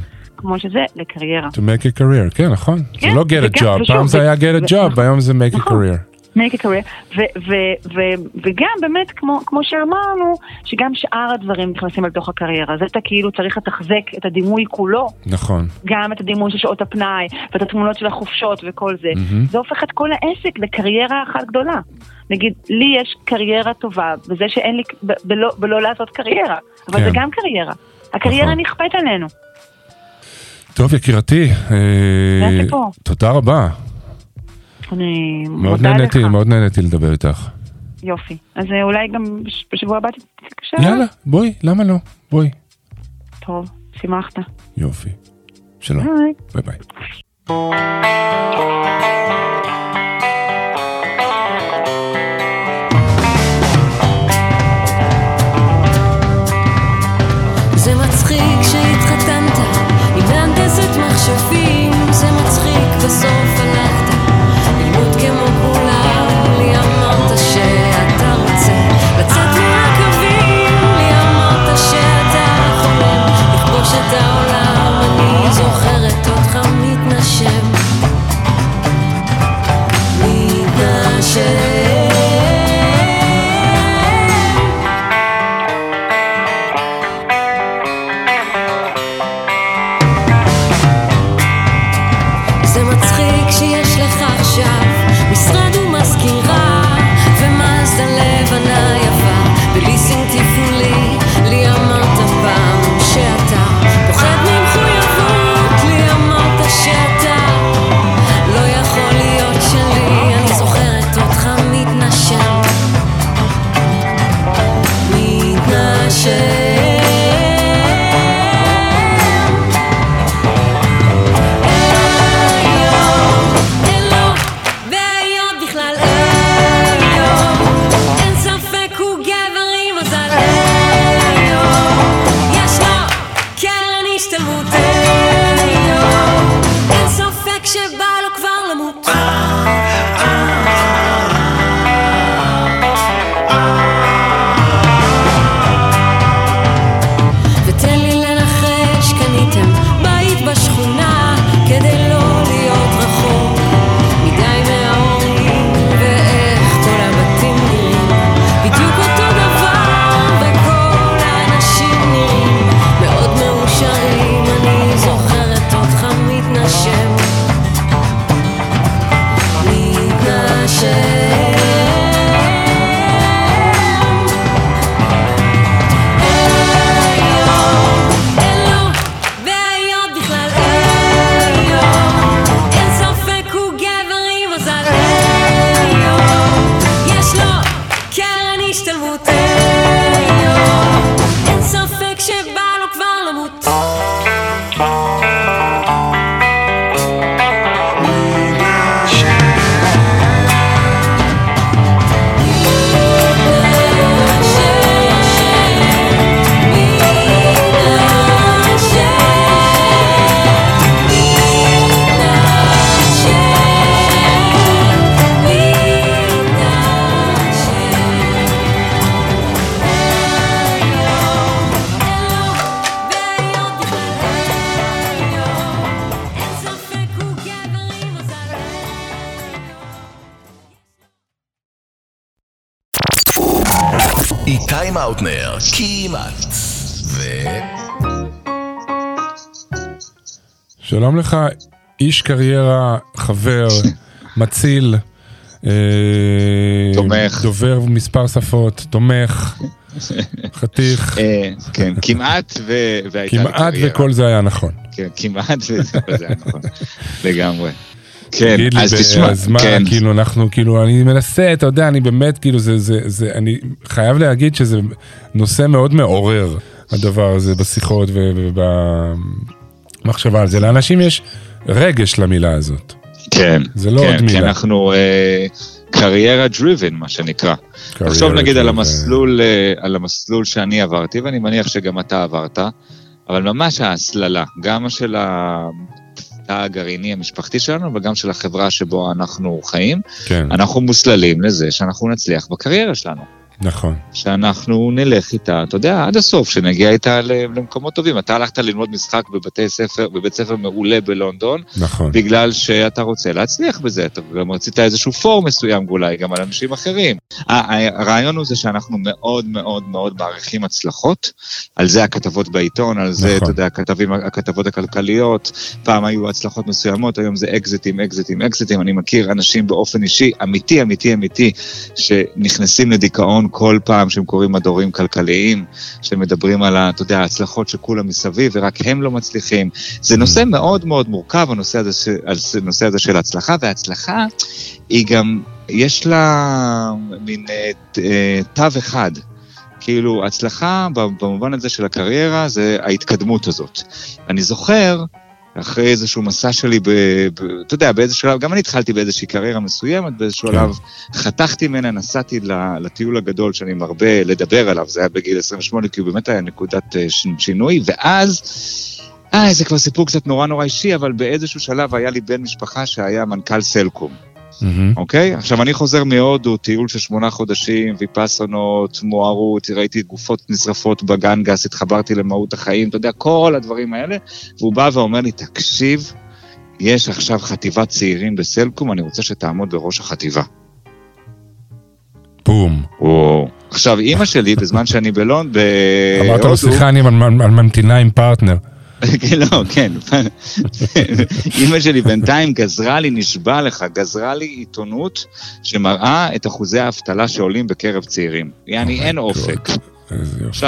כמו שזה, לקריירה. To make a career, כן, נכון. זה כן, לא get a job, ושוב, פעם זה היה get a job, נכון. היום זה make a נכון. career. make a career, ו- ו- ו- וגם באמת, כמו, כמו שאמרנו, שגם שאר הדברים נכנסים לתוך הקריירה. זה אתה כאילו צריך לתחזק את הדימוי כולו, נכון. גם את הדימוי של שעות הפנאי, ואת התמונות של החופשות וכל זה. מהמם. זה הופך את כל העסק לקריירה אחת גדולה. נגיד, לי יש קריירה טובה בזה שאין לי, ב- בלא, בלא לעשות קריירה, אבל כן. זה גם קריירה. הקריירה נכון. נכפית עלינו. טוב, יקירתי, אה. תודה רבה. אני מאוד מודה לך. נהניתי, מאוד נהניתי לדבר איתך. יופי. אז אה, אולי גם בש- בשבוע הבא תתקשר? יאללה, בואי, למה לא? בואי. טוב, שימחת. יופי. שלום. ביי. ביי איתי מאוטנר, כמעט. ו... שלום לך, איש קריירה, חבר, מציל. אה, תומך. דובר מספר שפות, תומך, חתיך, אה, כן, כמעט ו- והייתה לי כמעט קריירה. וכל זה היה נכון. כן, כמעט וכל זה היה נכון. לגמרי. כן, אז תשמע, אז מה, כן. כאילו, אנחנו, כאילו, אני מנסה, אתה יודע, אני באמת, כאילו, זה, זה, זה, אני חייב להגיד שזה נושא מאוד מעורר, הדבר הזה, בשיחות ובמחשבה על זה. לאנשים יש רגש למילה הזאת. כן, זה לא כן, עוד כי מילה. אנחנו אה, קריירה דריבן, מה שנקרא. תחשוב נגיד על driven. המסלול, אה, על המסלול שאני עברתי, ואני מניח שגם אתה עברת, אבל ממש ההסללה, גם של ה- הגרעיני המשפחתי שלנו וגם של החברה שבו אנחנו חיים, כן, אנחנו מוסללים לזה שאנחנו נצליח בקריירה שלנו. נכון. שאנחנו נלך איתה, אתה יודע, עד הסוף, שנגיע איתה למקומות טובים. אתה הלכת ללמוד משחק בבתי ספר, בבית ספר מעולה בלונדון, נכון. בגלל שאתה רוצה להצליח בזה, אתה גם רצית איזשהו פור מסוים אולי, גם על אנשים אחרים. הרעיון הוא זה שאנחנו מאוד מאוד מאוד מעריכים הצלחות, על זה הכתבות בעיתון, על זה, נכון. אתה יודע, הכתבים, הכתבות הכלכליות, פעם היו הצלחות מסוימות, היום זה אקזיטים, אקזיטים, אקזיטים, אני מכיר אנשים באופן אישי, אמיתי, אמיתי, אמיתי, שנכנסים לדיכאון כל פעם שהם קוראים מדורים כלכליים, שמדברים על, אתה יודע, ההצלחות של כולם מסביב, ורק הם לא מצליחים. זה נושא מאוד מאוד מורכב, הנושא הזה, הנושא הזה של הצלחה, והצלחה היא גם, יש לה מין אה, אה, תו אחד. כאילו, הצלחה במובן הזה של הקריירה זה ההתקדמות הזאת. אני זוכר, אחרי איזשהו מסע שלי, ב, ב, אתה יודע, באיזשהו שלב, גם אני התחלתי באיזושהי קריירה מסוימת, באיזשהו כן. שלב חתכתי ממנה, נסעתי לטיול הגדול שאני מרבה לדבר עליו, זה היה בגיל 28, כי הוא באמת היה נקודת אה, שינוי, ואז... אה, זה כבר סיפור קצת נורא נורא אישי, אבל באיזשהו שלב היה לי בן משפחה שהיה מנכ"ל סלקום. מהמם. אוקיי? עכשיו, אני חוזר מהודו, טיול של שמונה חודשים, ויפאסונות, מוארות, ראיתי גופות נשרפות בגנגס, התחברתי למהות החיים, אתה יודע, כל הדברים האלה, והוא בא ואומר לי, תקשיב, יש עכשיו חטיבת צעירים בסלקום, אני רוצה שתעמוד בראש החטיבה. בום. וואו. עכשיו, אימא שלי, בזמן שאני בלונד, אמרת לו, בהודו, סליחה, אני על ממתינה עם פרטנר. כן, לא, כן. אימא שלי בינתיים גזרה לי, נשבע לך, גזרה לי עיתונות שמראה את אחוזי האבטלה שעולים בקרב צעירים. יעני, אין אופק.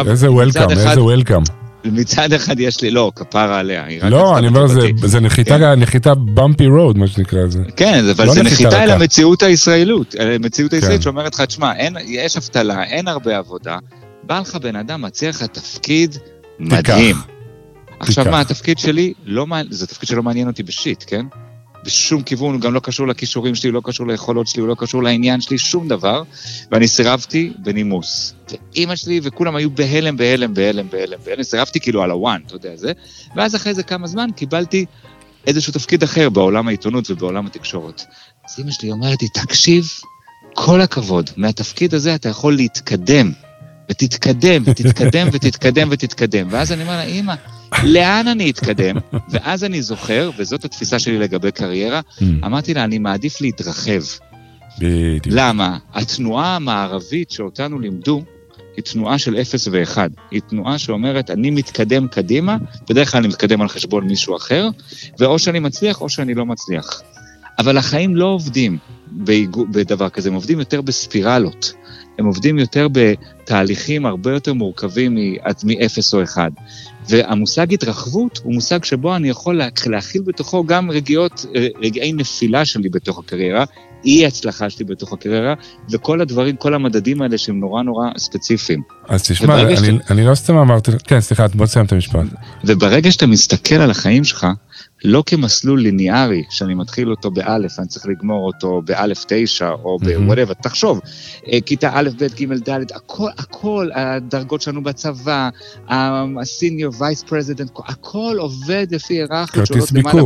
איזה וולקאם, איזה וולקאם. מצד אחד יש לי, לא, כפרה עליה. לא, אני אומר, זה-. זה נחיתה, נחיתה במפי רוד, מה שנקרא זה. כן, אבל לא זה נחיתה אל. המציאות הישראלית, אל המציאות הישראלית כן. שאומרת לך, תשמע, יש אבטלה, אין הרבה עבודה, בא לך בן אדם, מציע לך תפקיד מדהים. עכשיו תיקח. מה, התפקיד שלי, לא, זה תפקיד שלא מעניין אותי בשיט, כן? בשום כיוון, הוא גם לא קשור לכישורים שלי, לא קשור ליכולות שלי, הוא לא קשור לעניין שלי, שום דבר. ואני סירבתי בנימוס. ואימא שלי וכולם היו בהלם, בהלם, בהלם, בהלם, בהלם. סירבתי כאילו על הוואן, אתה יודע זה. ואז אחרי איזה כמה זמן קיבלתי איזשהו תפקיד אחר בעולם העיתונות ובעולם התקשורת. אז אימא שלי אומרת לי, תקשיב, כל הכבוד, מהתפקיד הזה אתה יכול להתקדם. ותתקדם, ותתקדם, ותתקדם, ותתקדם. ואז אני אומר לה, אמא, לאן אני אתקדם? ואז אני זוכר, וזאת התפיסה שלי לגבי קריירה, Mm, אמרתי לה, אני מעדיף להתרחב. בדיוק. למה? התנועה המערבית שאותנו לימדו, היא תנועה של אפס ואחד. היא תנועה שאומרת, אני מתקדם קדימה, בדרך כלל אני מתקדם על חשבון מישהו אחר, ואו שאני מצליח או שאני לא מצליח. אבל החיים לא עובדים בדבר כזה, הם עובדים יותר בספירלות. הם עובדים יותר בתהליכים הרבה יותר מורכבים מ- עד- מאפס או אחד. והמושג התרחבות הוא מושג שבו אני יכול לה- להכיל בתוכו גם רגיעות, רגעי נפילה שלי בתוך הקריירה, אי הצלחה שלי בתוך הקריירה, וכל הדברים, כל המדדים האלה שהם נורא נורא ספציפיים. אז תשמע, אני- אני לא סתם אמרתי, כן, סליחה, בוא נסיים את המשפט. וברגע שאתה מסתכל על החיים שלך, לא כמסלול ליניארי, שאני מתחיל אותו באלף, אני צריך לגמור אותו באלף תשע, או מהמם. ב whatever, תחשוב, אה, כיתה א', ב', ג', ד', הכל, הכל, הדרגות שלנו בצבא, ה senior vice president, הכל עובד לפי היררכיות כרטיס למעלה.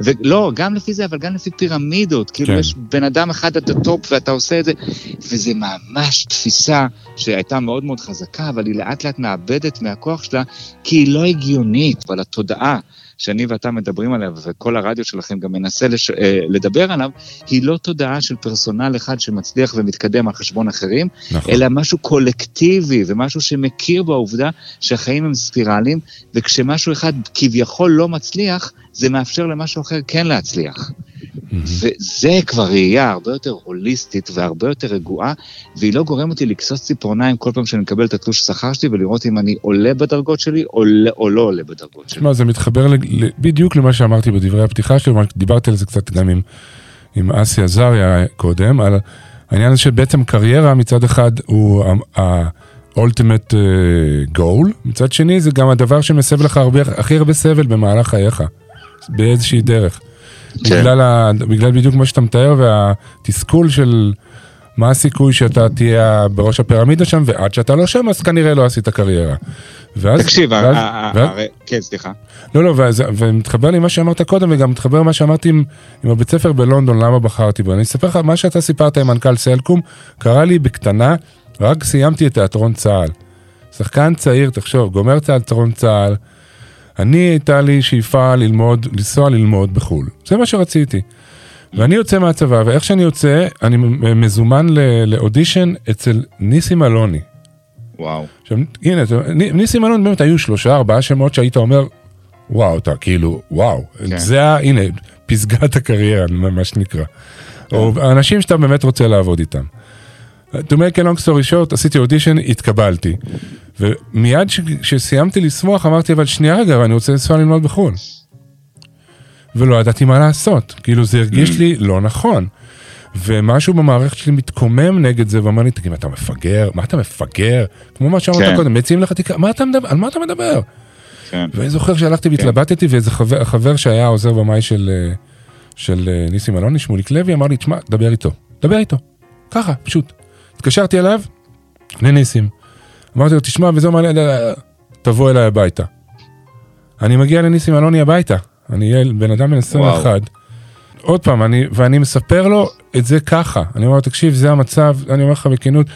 ולא, גם לפי זה, אבל גם לפי פירמידות. כאילו, כן. יש בן אדם אחד the top ואתה עושה את זה, וזה ממש תפיסה שהייתה מאוד מאוד חזקה, אבל היא לאט לאט מאבדת מהכוח שלה, כי היא לא הגיונית, אבל התודעה שאני ואתה מדברים עליה, וכל הרדיו שלכם גם מנסה לש... אה, לדבר עליו, היא לא תודעה של פרסונל אחד שמצליח ומתקדם על חשבון אחרים, נכון. אלא משהו קולקטיבי ומשהו שמכיר בעובדה שהחיים הם ספירליים, וכשמשהו אחד כביכול לא מצליח, זה מאפשר למשהו אחר כן להצליח. וזה כבר ראייה הרבה יותר הוליסטית והרבה יותר רגועה, והיא לא גורמת אותי לכסוס ציפורניים כל פעם שאני מקבל את התלוש שכר שלי ולראות אם אני עולה בדרגות שלי או, לא- או לא עולה בדרגות שלי. תשמע, זה מתחבר בדיוק למה שאמרתי בדברי הפתיחה שלי, דיברתי על זה קצת גם עם, עם אסי עזריה קודם, על העניין הזה שבעצם קריירה מצד אחד הוא ה-ultimate אה, goal, מצד שני זה גם הדבר שמסב לך הרבה, הכי הרבה סבל במהלך חייך, באיזושהי דרך. כן. בגלל, ה, בגלל בדיוק מה שאתה מתאר והתסכול של מה הסיכוי שאתה תהיה בראש הפירמידה שם, ועד שאתה לא שם אז כנראה לא עשית קריירה. ואז, תקשיב, ה- ואז, ה- ואז, הרי- כן, סליחה. לא, לא, ואז, ומתחבר לי מה שאמרת קודם, וגם מתחבר למה שאמרתי עם, עם הבית ספר בלונדון, למה בחרתי בו. אני אספר לך, מה שאתה סיפרת עם מנכ"ל סלקום, קרה לי בקטנה, רק סיימתי את תיאטרון צה"ל. שחקן צעיר, תחשוב, גומר תיאטרון צה"ל, אני הייתה לי שאיפה ללמוד, לנסוע ללמוד בחו"ל. זה מה שרציתי. ואני יוצא מהצבא, ואיך שאני יוצא, אני מזומן לאודישן אצל ניסים אלוני. וואו. עכשיו, הנה, ניסים אלון באמת היו שלושה, ארבעה שמות שהיית אומר, וואו, אתה כאילו, וואו, כן. זה ה... הנה, פסגת הקריירה, מה שנקרא. או אנשים שאתה באמת רוצה לעבוד איתם. To make a long story short, עשיתי אודישן, התקבלתי. ומיד כשסיימתי לשמוח, אמרתי, אבל שנייה רגע, אני רוצה לנסוע ללמוד בחו"ל. ולא ידעתי מה לעשות, כאילו זה הרגיש לי לא נכון. ומשהו במערכת שלי מתקומם נגד זה, ואמר לי, תגיד, אתה מפגר? מה אתה מפגר? כמו מה שאמרת כן. קודם, מציעים לך תקרא, מה אתה מדבר? על מה אתה מדבר? כן. ואני זוכר שהלכתי והתלבטתי, ואיזה חבר, חבר שהיה עוזר במאי של, אה, של אה, ניסים אלוני, שמוליק לוי, אמר לי, תשמע, דבר איתו. דבר איתו. ככה, פשוט. התקשרתי אליו, לניסים. אמרתי לו, תשמע, וזה אומר לי, תבוא אליי הביתה. אני מגיע לניסים אלוני הביתה. אני בן אדם בן 21. עוד פעם, אני, ואני מספר לו את זה ככה. אני אומר לו, תקשיב, זה המצב, אני אומר לך בכנות,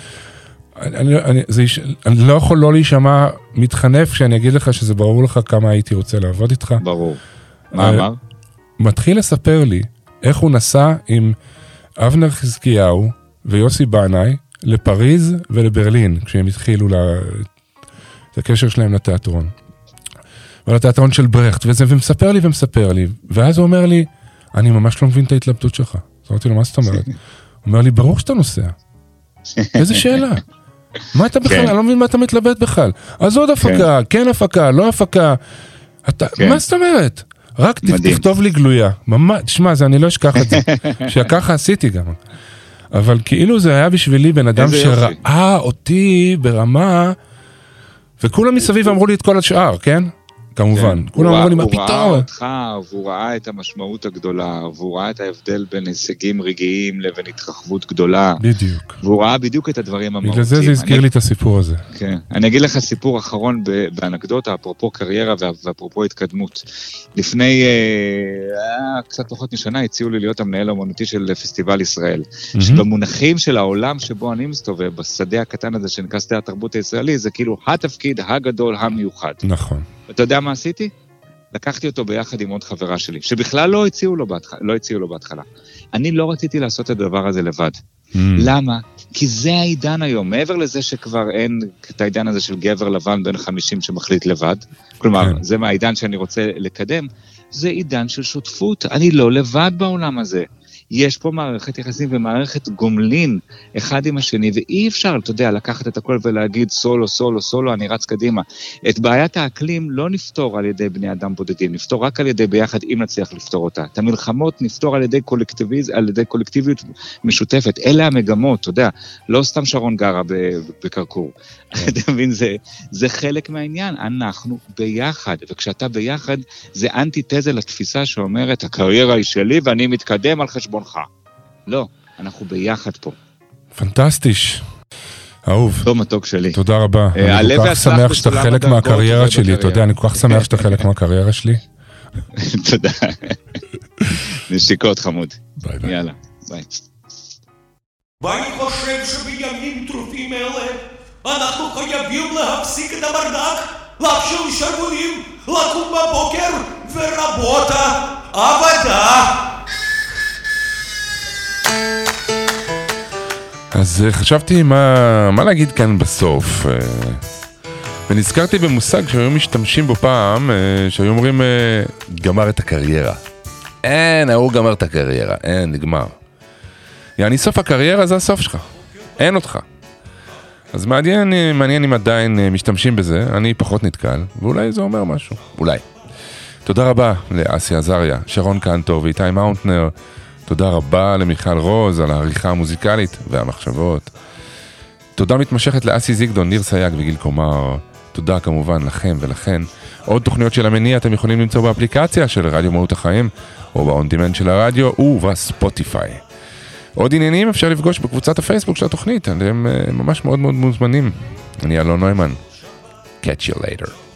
אני, אני, אני, זה, יש- אני לא יכול לא להישמע מתחנף כשאני אגיד לך שזה ברור לך כמה הייתי רוצה לעבוד איתך. ברור. מה אה, אמר? מתחיל לספר לי איך הוא נסע עם אבנר חזקיהו ויוסי בנאי לפריז ולברלין, כשהם התחילו לה... את הקשר שלהם לתיאטרון. ולתיאטרון של ברכט, וזה, ומספר לי ומספר לי, ואז הוא אומר לי, אני ממש לא מבין את ההתלבטות שלך. אז אמרתי לו, מה זאת אומרת? הוא אומר לי, ברור שאתה נוסע. איזה שאלה. מה אתה בכלל, כן. אני לא מבין מה אתה מתלבט בכלל. אז עוד הפקה, כן הפקה, לא הפקה. אתה, כן. מה זאת אומרת? רק. תכתוב לי גלויה. ממש, תשמע, אני לא אשכח את זה. שככה עשיתי גם. אבל כאילו זה היה בשבילי בן אדם. שראה אותי ברמה, וכולם מסביב אמרו לי את כל השאר, כן? כמובן. כן. כולם ראה- מה הוא ראה פתאום? אותך, והוא ראה את המשמעות הגדולה, והוא ראה את ההבדל בין הישגים רגעיים לבין התרחבות גדולה, בדיוק. והוא ראה בדיוק את הדברים המהותיים. בגלל זה זה הזכיר אני- לי את הסיפור הזה. כן. אני אגיד לך סיפור אחרון באנקדוטה, אפרופו קריירה ואפרופו התקדמות. לפני אה, אה, קצת פחות משנה הציעו לי להיות המנהל האומנותי של פסטיבל ישראל. שבמונחים של העולם שבו אני מסתובב, בשדה הקטן הזה שנקרא שדה התרבות הישראלי, זה כאילו התפקיד הגדול המיוחד. נכון. אתה יודע מה עשיתי? לקחתי אותו ביחד עם עוד חברה שלי, שבכלל לא הציעו לו בהתחלה. לא הציעו לו בהתחלה. אני לא רציתי לעשות את הדבר הזה לבד. Mm. למה? כי זה העידן היום, מעבר לזה שכבר אין את העידן הזה של גבר לבן בן 50 שמחליט לבד, כלומר, כן. זה מהעידן שאני רוצה לקדם, זה עידן של שותפות, אני לא לבד בעולם הזה. יש פה מערכת יחסים ומערכת גומלין אחד עם השני, ואי אפשר, אתה יודע, לקחת את הכל ולהגיד סולו, סולו, סולו, אני רץ קדימה. את בעיית האקלים לא נפתור על ידי בני אדם בודדים, נפתור רק על ידי ביחד, אם נצליח לפתור אותה. את המלחמות נפתור על ידי, קולקטיביז, על ידי קולקטיביות משותפת. אלה המגמות, אתה יודע, לא סתם שרון גרה בקרקור. אתה מבין, זה, זה חלק מהעניין, אנחנו ביחד, וכשאתה ביחד, זה אנטיתזה לתפיסה שאומרת, הקריירה היא שלי ואני מתקדם על חשבונך. לא, אנחנו ביחד פה. פנטסטיש. אהוב. לא מתוק שלי. תודה רבה. אה, אני כל כך שמח שאתה חלק מהקריירה שלי, אתה יודע. אני כל כך שמח שאתה חלק מהקריירה שלי. תודה. נשיקות חמוד. ביי ביי. יאללה, ביי. ואני חושב שבימים טרופים אלה אנחנו חייבים להפסיק את הברדק, להפשיל שרוולים, לקום בבוקר ורבותה עבדה. אז אה, חשבתי מה, מה להגיד כאן בסוף. אה, ונזכרתי במושג שהיו משתמשים בו פעם, אה, שהיו אומרים, גמר את הקריירה. אין, ההוא גמר את הקריירה, אין, נגמר. יעני סוף הקריירה זה הסוף שלך, אין אותך. אז מעניין, אה, מעניין אם עדיין אה, משתמשים בזה, אני פחות נתקל, ואולי זה אומר משהו, אולי. תודה רבה לאסי עזריה, שרון קנטור ואיתי מאונטנר. תודה רבה למיכל רוז על העריכה המוזיקלית והמחשבות. תודה מתמשכת לאסי זיגדון, ניר סייג וגיל קומר. תודה כמובן לכם ולכן. עוד תוכניות של המניע אתם יכולים למצוא באפליקציה של רדיו מהות החיים, או ב on demand של הרדיו ובספוטיפיי. עוד עניינים אפשר לפגוש בקבוצת הפייסבוק של התוכנית, אה, ממש מאוד מאוד מוזמנים. אני אלון נוימן. Catch you later.